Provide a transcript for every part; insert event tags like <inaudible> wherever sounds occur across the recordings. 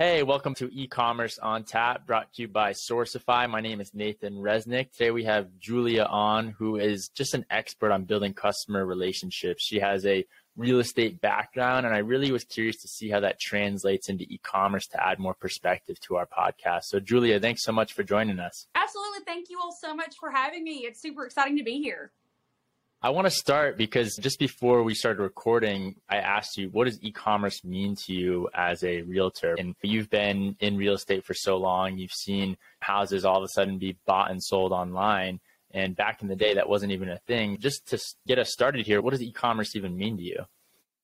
Hey, welcome to e-commerce on tap brought to you by Sourcify. My name is Nathan Resnick. Today we have Julia on who is just an expert on building customer relationships. She has a real estate background and I really was curious to see how that translates into e-commerce to add more perspective to our podcast. So Julia, thanks so much for joining us. Absolutely. Thank you all so much for having me. It's super exciting to be here. I want to start because just before we started recording, I asked you, what does e commerce mean to you as a realtor? And you've been in real estate for so long, you've seen houses all of a sudden be bought and sold online. And back in the day, that wasn't even a thing. Just to get us started here, what does e commerce even mean to you?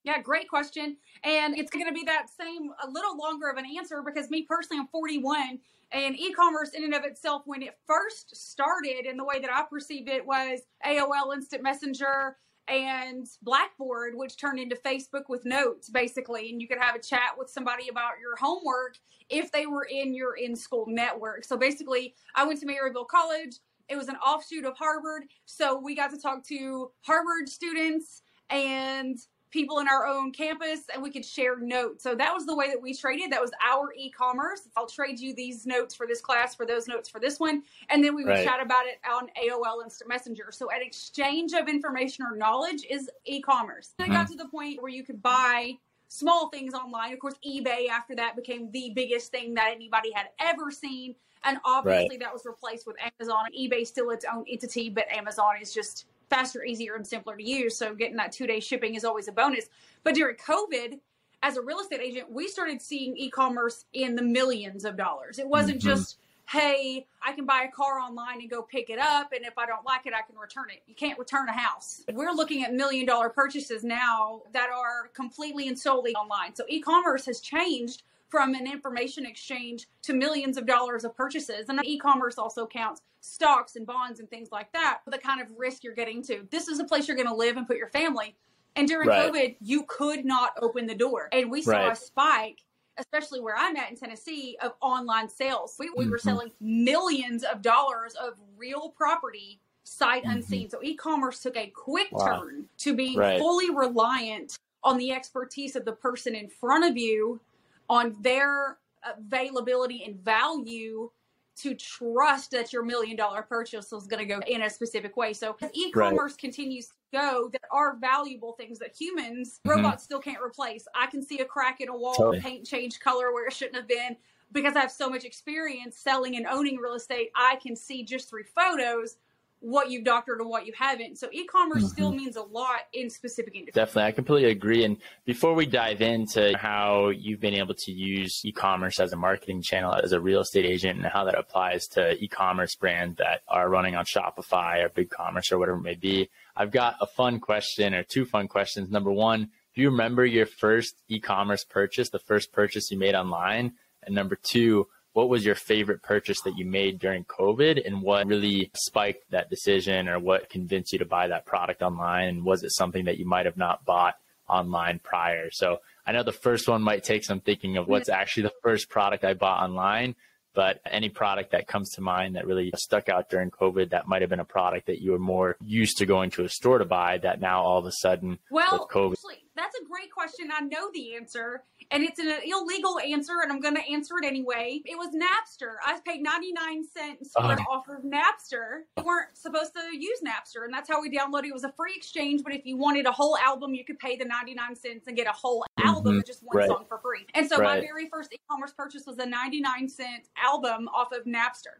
Yeah, great question. And it's going to be that same, a little longer of an answer because me personally, I'm 41 and e-commerce in and of itself, when it first started and the way that I perceived it was AOL Instant Messenger and Blackboard, which turned into Facebook with notes basically. And you could have a chat with somebody about your homework if they were in your in school network. So basically, I went to Maryville College. It was an offshoot of Harvard. So we got to talk to Harvard students and people in our own campus and we could share notes. So that was the way that we traded. That was our e-commerce. I'll trade you these notes for this class, for those notes for this one. And then we would right. chat about it on AOL Instant Messenger. So an exchange of information or knowledge is e-commerce. Mm-hmm. It got to the point where you could buy small things online. Of course, eBay after that became the biggest thing that anybody had ever seen. And obviously right. that was replaced with Amazon. eBay still its own entity, but Amazon is just faster, easier, and simpler to use. So getting that two day shipping is always a bonus. But during COVID, as a real estate agent, we started seeing e commerce in the millions of dollars. It wasn't mm-hmm. just, hey, I can buy a car online and go pick it up. And if I don't like it, I can return it. You can't return a house. We're looking at million dollar purchases now that are completely and solely online. So e commerce has changed from an information exchange to millions of dollars of purchases. And e-commerce also counts stocks and bonds and things like that. The kind of risk you're getting to. This is a place you're going to live and put your family. And during right. COVID, you could not open the door. And we saw right. a spike, especially where I'm at in Tennessee, of online sales. We, we mm-hmm. were selling millions of dollars of real property sight mm-hmm. unseen. So e-commerce took a quick wow. turn to be right. fully reliant on the expertise of the person in front of you on their availability and value to trust that your million dollar purchase is going to go in a specific way. So as e-commerce right. continues to go, there are valuable things that humans, mm-hmm. robots still can't replace. I can see a crack in a wall, totally. paint change color where it shouldn't have been. Because I have so much experience selling and owning real estate, I can see just through photos what you've doctored and what you haven't. So e-commerce mm-hmm. still means a lot in specific industries. Definitely. I completely agree. And before we dive into how you've been able to use e-commerce as a marketing channel as a real estate agent and how that applies to e-commerce brands that are running on Shopify or BigCommerce or whatever it may be, I've got a fun question or two fun questions. Number one, do you remember your first e-commerce purchase, the first purchase you made online? And number two, what was your favorite purchase that you made during COVID and what really spiked that decision or what convinced you to buy that product online? And was it something that you might have not bought online prior? So I know the first one might take some thinking of what's actually the first product I bought online, but any product that comes to mind that really stuck out during COVID that might have been a product that you were more used to going to a store to buy that now all of a sudden well, with COVID. Actually, that's a great question. I know the answer and it's an illegal answer, and I'm going to answer it anyway. It was Napster. I paid 99 cents for uh, off of Napster. We weren't supposed to use Napster, and that's how we downloaded it. It was a free exchange, but if you wanted a whole album, you could pay the 99 cents and get a whole mm-hmm. album with just one right. song for free. And so right. my very first e-commerce purchase was a 99 cent album off of Napster.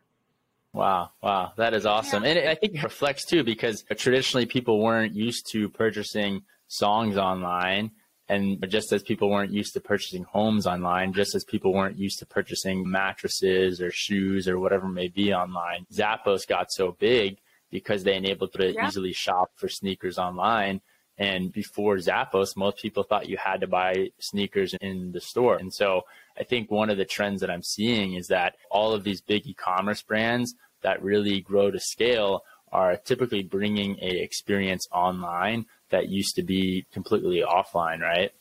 Wow, wow, that is awesome. Yeah. And I think it reflects too because traditionally people weren't used to purchasing songs online and just as people weren't used to purchasing homes online, just as people weren't used to purchasing mattresses or shoes or whatever may be online, Zappos got so big because they enabled to yeah. easily shop for sneakers online. And before Zappos, most people thought you had to buy sneakers in the store. And so I think one of the trends that I'm seeing is that all of these big e-commerce brands that really grow to scale are typically bringing a experience online that used to be completely offline, right?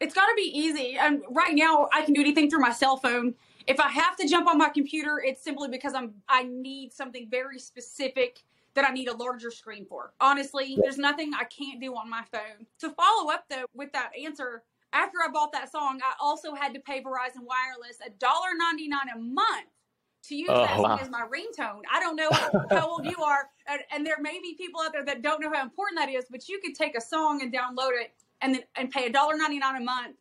It's got to be easy. And right now, I can do anything through my cell phone. If I have to jump on my computer, it's simply because I'm I need something very specific that I need a larger screen for. Honestly, there's nothing I can't do on my phone. To follow up though with that answer, after I bought that song, I also had to pay Verizon Wireless a dollar ninety nine a month to use oh, that song wow. as my ringtone. I don't know how old you are, and, and, there may be people out there that don't know how important that is, but you could take a song and download it and then and pay a dollar ninety nine a month,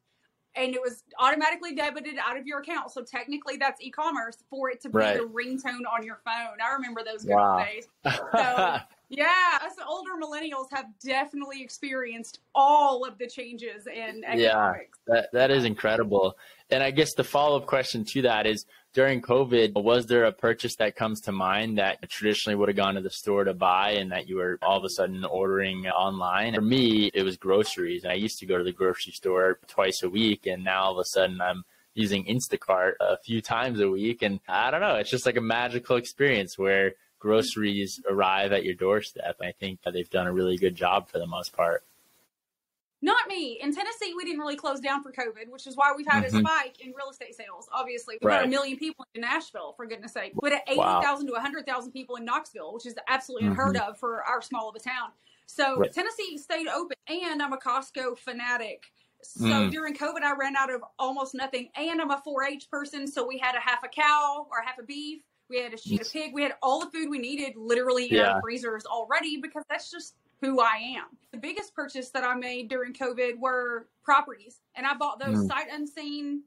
and it was automatically debited out of your account. So technically, that's e-commerce for it to be right. the ringtone on your phone. I remember those good wow. days. <laughs> So, yeah, us older millennials have definitely experienced all of the changes in economics. Yeah, that, that is incredible. And I guess the follow up question to that is during COVID, was there a purchase that comes to mind that traditionally would have gone to the store to buy and that you were all of a sudden ordering online? For me, it was groceries. And I used to go to the grocery store twice a week, and now all of a sudden I'm using Instacart a few times a week. And I don't know, it's just like a magical experience where groceries arrive at your doorstep. I think they've done a really good job for the most part. Not me. In Tennessee, we didn't really close down for COVID, which is why we've had mm-hmm. a spike in real estate sales. Obviously, we've right. got a million people in Nashville, for goodness sake. We had 80,000 wow. to 100,000 people in Knoxville, which is absolutely mm-hmm. unheard of for our small of a town. So right. Tennessee stayed open, and I'm a Costco fanatic. So mm. during COVID, I ran out of almost nothing, and I'm a 4-H person, so we had a half a cow or a half a beef we had a sheet of pig. We had all the food we needed literally in yeah. our freezers already because that's just who I am. The biggest purchase that I made during COVID were properties, and I bought those mm. sight unseen.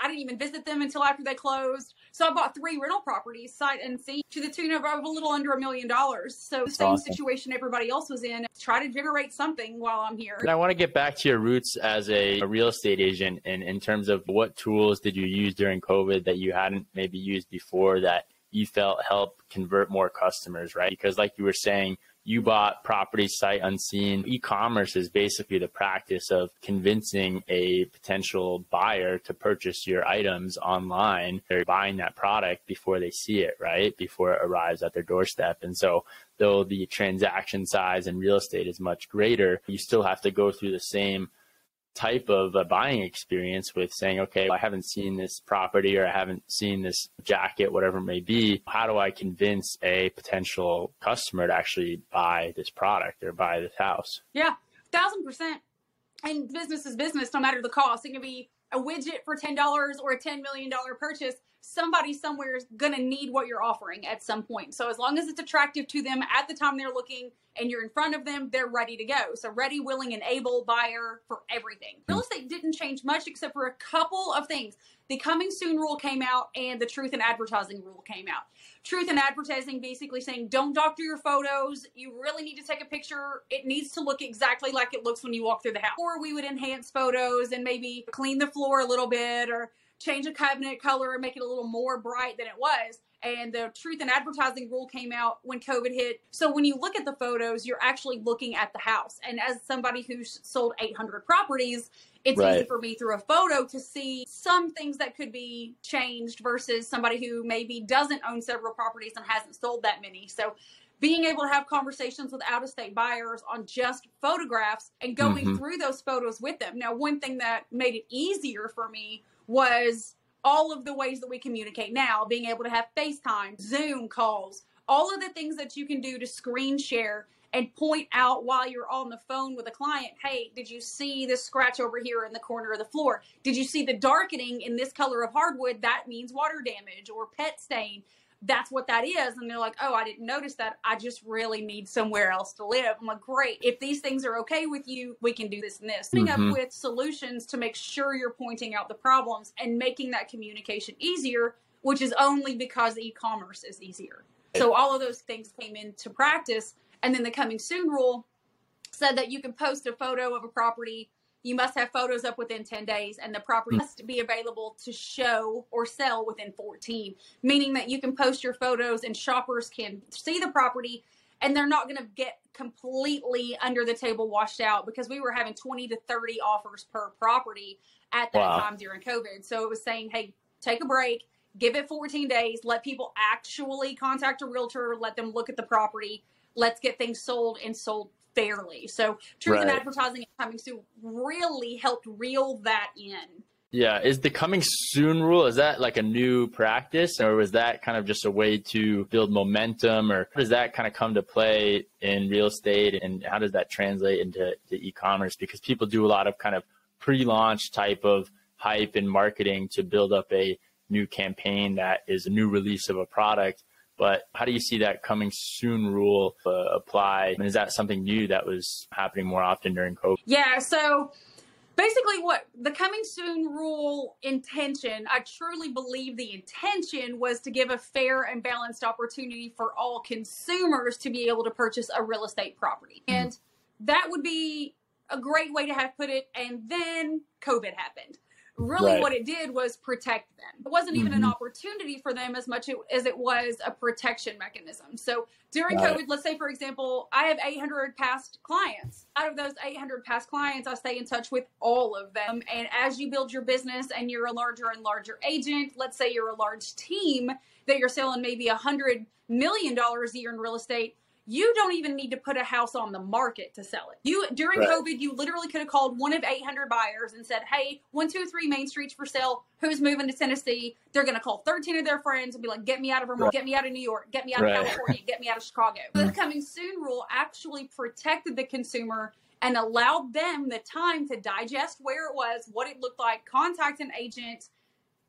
I didn't even visit them until after they closed. So I bought three rental properties, sight unseen, to the tune of a little under a million dollars. So That's same awesome. situation everybody else was in. Try to generate something while I'm here. And I want to get back to your roots as a, a real estate agent, and in terms of what tools did you use during COVID that you hadn't maybe used before that you felt help convert more customers, right? Because like you were saying, you bought property sight unseen. E-commerce is basically the practice of convincing a potential buyer to purchase your items online. They're buying that product before they see it, right? Before it arrives at their doorstep. And so though the transaction size in real estate is much greater, you still have to go through the same type of a buying experience with saying, okay, I haven't seen this property or I haven't seen this jacket, whatever it may be. How do I convince a potential customer to actually buy this product or buy this house? Yeah, thousand percent. And business is business, no matter the cost. It can be a widget for $10 or a $10 million purchase somebody somewhere is going to need what you're offering at some point. So as long as it's attractive to them at the time they're looking and you're in front of them, they're ready to go. So ready, willing, and able buyer for everything. Hmm. Real estate didn't change much except for a couple of things. The coming soon rule came out and the truth in advertising rule came out. Truth in advertising basically saying don't doctor your photos. You really need to take a picture. It needs to look exactly like it looks when you walk through the house. Or we would enhance photos and maybe clean the floor a little bit or change a cabinet color and make it a little more bright than it was. And the truth in advertising rule came out when COVID hit. So when you look at the photos, you're actually looking at the house. And as somebody who's sold 800 properties, it's right. easy for me through a photo to see some things that could be changed versus somebody who maybe doesn't own several properties and hasn't sold that many. So being able to have conversations with out of state buyers on just photographs and going mm-hmm. through those photos with them. Now, one thing that made it easier for me was all of the ways that we communicate now, being able to have FaceTime, Zoom calls, all of the things that you can do to screen share and point out while you're on the phone with a client, hey, did you see this scratch over here in the corner of the floor? Did you see the darkening in this color of hardwood? That means water damage or pet stain that's what that is. And they're like, oh, I didn't notice that. I just really need somewhere else to live. I'm like, great. If these things are okay with you, we can do this and this. Coming mm-hmm. up with solutions to make sure you're pointing out the problems and making that communication easier, which is only because e-commerce is easier. So all of those things came into practice. And then the coming soon rule said that you can post a photo of a property you must have photos up within 10 days and the property mm. must be available to show or sell within 14 meaning that you can post your photos and shoppers can see the property and they're not going to get completely under the table washed out because we were having 20 to 30 offers per property at that wow. time during covid so it was saying hey take a break give it 14 days let people actually contact a realtor let them look at the property let's get things sold and sold fairly. So truth right. advertising and coming soon really helped reel that in. Yeah, is the coming soon rule is that like a new practice or was that kind of just a way to build momentum or how does that kind of come to play in real estate and how does that translate into e-commerce because people do a lot of kind of pre-launch type of hype and marketing to build up a new campaign that is a new release of a product. But how do you see that coming soon rule uh, apply? And is that something new that was happening more often during COVID? Yeah. So basically, what the coming soon rule intention, I truly believe the intention was to give a fair and balanced opportunity for all consumers to be able to purchase a real estate property. Mm-hmm. And that would be a great way to have put it. And then COVID happened really right. what it did was protect them. It wasn't even mm-hmm. an opportunity for them as much as it was a protection mechanism. So during right. COVID, let's say, for example, I have 800 past clients. Out of those 800 past clients, I stay in touch with all of them. And as you build your business and you're a larger and larger agent, let's say you're a large team that you're selling maybe a $100 million a year in real estate, you don't even need to put a house on the market to sell it. You during right. COVID, you literally could have called one of 800 buyers and said, "Hey, one, two, three Main Street's for sale. Who's moving to Tennessee?" They're going to call 13 of their friends and be like, "Get me out of Vermont, right. get me out of New York, get me out right. of California, get me out of Chicago." <laughs> Mm-hmm. The coming soon rule actually protected the consumer and allowed them the time to digest where it was, what it looked like, contact an agent,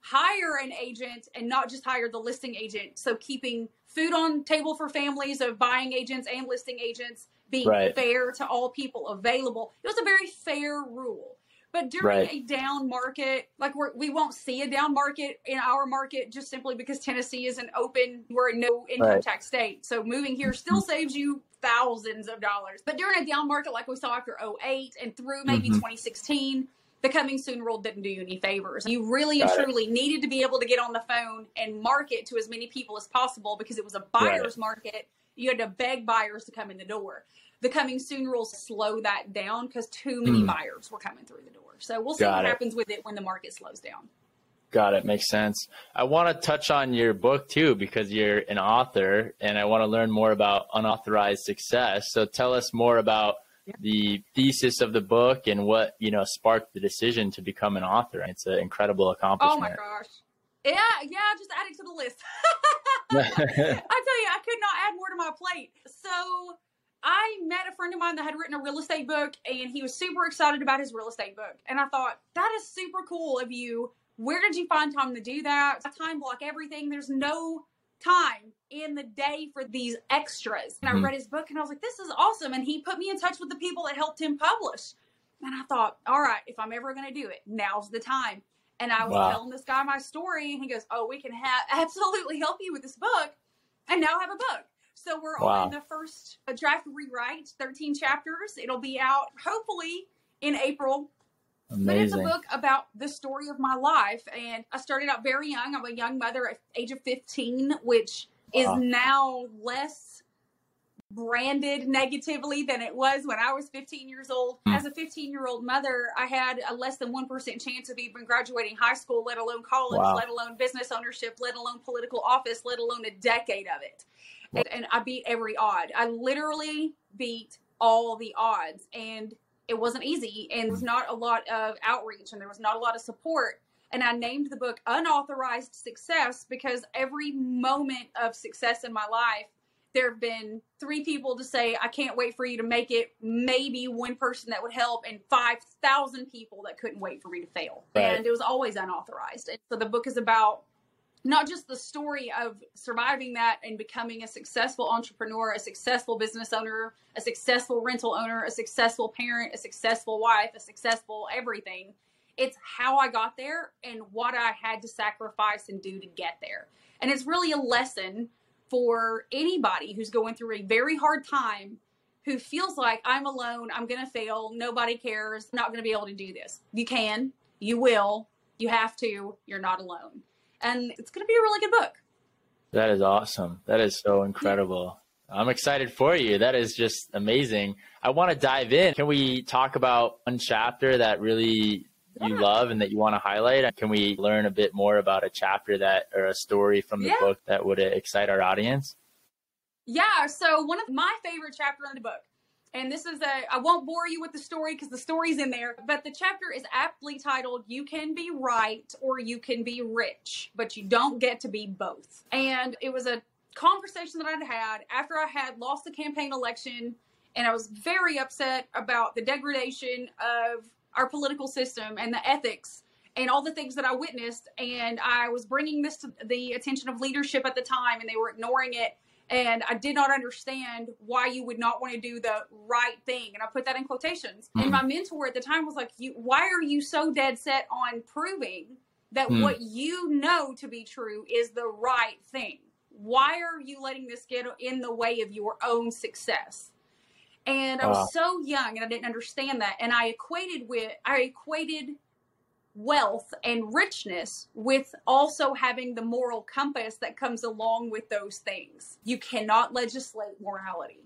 hire an agent, and not just hire the listing agent. So keeping food on table for families of buying agents and listing agents being right. fair to all people available. It was a very fair rule. But during right. a down market, like we're, we won't see a down market in our market just simply because Tennessee is an open, we're a no income right. tax state. So moving here still saves you thousands of dollars. But during a down market like we saw after 08 and through maybe mm-hmm. 2016, the coming soon rule didn't do you any favors. You really Got and truly it. needed to be able to get on the phone and market to as many people as possible because it was a buyer's right. market. You had to beg buyers to come in the door. The coming soon rules slow that down because too many mm. buyers were coming through the door. So we'll see Got what it. happens with it when the market slows down. Got it. Makes sense. I want to touch on your book too, because you're an author and I want to learn more about unauthorized success. So tell us more about the thesis of the book and what you know sparked the decision to become an author. It's an incredible accomplishment. Oh my gosh! Yeah, yeah, just add it to the list. <laughs> I tell you, I could not add more to my plate. So I met a friend of mine that had written a real estate book, and he was super excited about his real estate book. And I thought that is super cool of you. Where did you find time to do that? I Time block everything. There's no time in the day for these extras. And mm-hmm. I read his book and I was like, this is awesome. And he put me in touch with the people that helped him publish. And I thought, all right, if I'm ever going to do it, now's the time. And I was wow. telling this guy my story, and he goes, "Oh, we can have <laughs> absolutely help you with this book." And now I have a book. So we're wow. on the first draft rewrite, 13 chapters. It'll be out hopefully in April Amazing. But it's a book about the story of my life. And I started out very young. I'm a young mother at age of 15, which wow. is now less branded negatively than it was when I was 15 years old. Hmm. As a 15 year old mother, I had a less than 1% chance of even graduating high school, let alone college, wow. let alone business ownership, let alone political office, let alone a decade of it. And, and I beat every odd. I literally beat all the odds. And it wasn't easy and there was not a lot of outreach and there was not a lot of support. And I named the book Unauthorized Success because every moment of success in my life, there have been three people to say, I can't wait for you to make it, maybe one person that would help, and 5,000 people that couldn't wait for me to fail. Right. And it was always unauthorized. And so the book is about not just the story of surviving that and becoming a successful entrepreneur, a successful business owner, a successful rental owner, a successful parent, a successful wife, a successful everything. It's how I got there and what I had to sacrifice and do to get there. And it's really a lesson for anybody who's going through a very hard time who feels like I'm alone, I'm going to fail, nobody cares, I'm not going to be able to do this. You can, you will, you have to, you're not alone and it's going to be a really good book. That is awesome. That is so incredible. I'm excited for you. That is just amazing. I want to dive in. Can we talk about one chapter that really you yeah. love and that you want to highlight? Can we learn a bit more about a chapter that or a story from the yeah. book that would excite our audience? Yeah. So one of my favorite chapter in the book and this is a, I won't bore you with the story because the story's in there, but the chapter is aptly titled, You Can Be Right or You Can Be Rich, but you don't get to be both. And it was a conversation that I'd had after I had lost the campaign election and I was very upset about the degradation of our political system and the ethics and all the things that I witnessed. And I was bringing this to the attention of leadership at the time, and they were ignoring it. And I did not understand why you would not want to do the right thing. And I put that in quotations. Mm-hmm. And my mentor at the time was like, "You, why are you so dead set on proving that mm. what you know to be true is the right thing? Why are you letting this get in the way of your own success?" And I was uh. so young and I didn't understand that. And I equated with I equated wealth and richness with also having the moral compass that comes along with those things. You cannot legislate morality,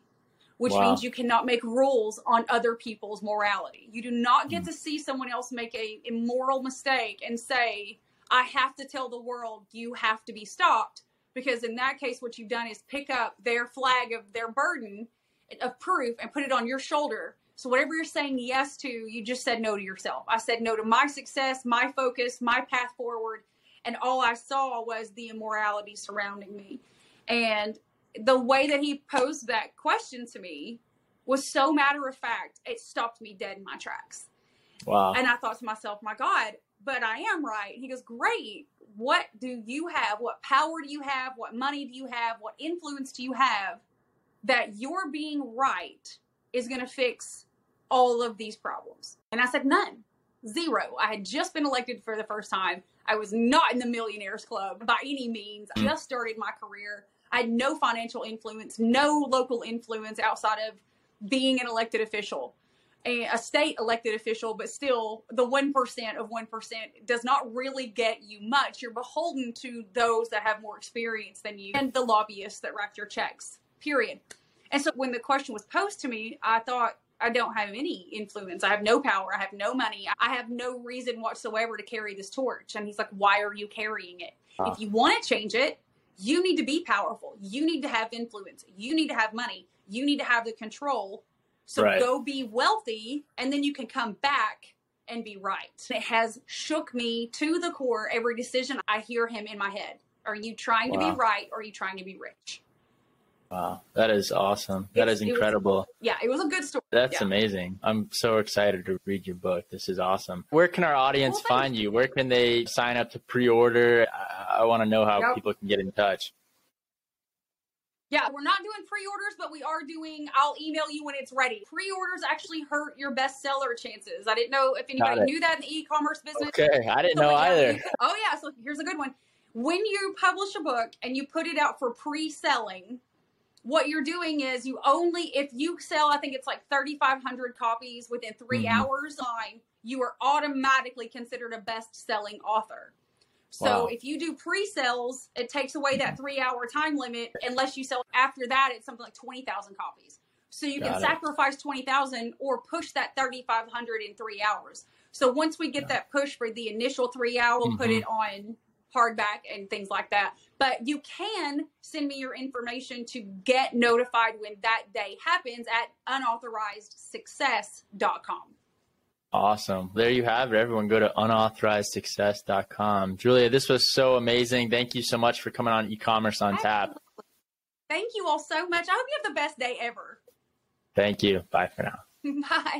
which wow. means you cannot make rules on other people's morality. You do not get mm. to see someone else make a immoral mistake and say, I have to tell the world you have to be stopped. Because in that case, what you've done is pick up their flag of their burden of proof and put it on your shoulder so whatever you're saying yes to, you just said no to yourself. I said no to my success, my focus, my path forward, and all I saw was the immorality surrounding me. And the way that he posed that question to me was so matter of fact, it stopped me dead in my tracks. Wow. And I thought to myself, my God, but I am right. He goes, Great. What do you have? What power do you have? What money do you have? What influence do you have that your being right is going to fix all of these problems? And I said, none, zero. I had just been elected for the first time. I was not in the Millionaires Club by any means. I hmm. just started my career. I had no financial influence, no local influence outside of being an elected official, a, a state elected official, but still the 1% of 1% does not really get you much. You're beholden to those that have more experience than you and the lobbyists that write your checks, period. And so when the question was posed to me, I thought, I don't have any influence. I have no power. I have no money. I have no reason whatsoever to carry this torch. And he's like, Why are you carrying it? Ah. If you want to change it, you need to be powerful. You need to have influence. You need to have money. You need to have the control. So right. go be wealthy, and then you can come back and be right. It has shook me to the core every decision I hear him in my head. Are you trying wow. to be right or are you trying to be rich? Wow, that is awesome. That is incredible. Was, yeah, it was a good story. That's yeah. amazing. I'm so excited to read your book. This is awesome. Where can our audience well, find you? Where can they sign up to pre-order? I, I want to know how yep. people can get in touch. Yeah, we're not doing pre-orders, but we are doing. I'll email you when it's ready. Pre-orders actually hurt your bestseller chances. I didn't know if anybody knew that in the e-commerce business. Okay, I didn't so, know either. oh yeah, so here's a good one. When you publish a book and you put it out for pre-selling, what you're doing is you only if you sell i think it's like 3500 copies within 3 mm-hmm. hours on you are automatically considered a best selling author so wow. if you do pre-sales it takes away that three hour time limit unless you sell after that it's something like 20000 copies so you Got can it. sacrifice 20000 or push that 3500 in three hours so once we get yeah. that push for the initial three hour we'll mm-hmm. put it on hardback and things like that. But you can send me your information to get notified when that day happens at unauthorizedsuccess.com. Awesome. There you have it. Everyone go to unauthorizedsuccess.com. Julia, this was so amazing. Thank you so much for coming on e-commerce on tap. Thank you all so much. I hope you have the best day ever. Thank you. Bye for now. <laughs> Bye.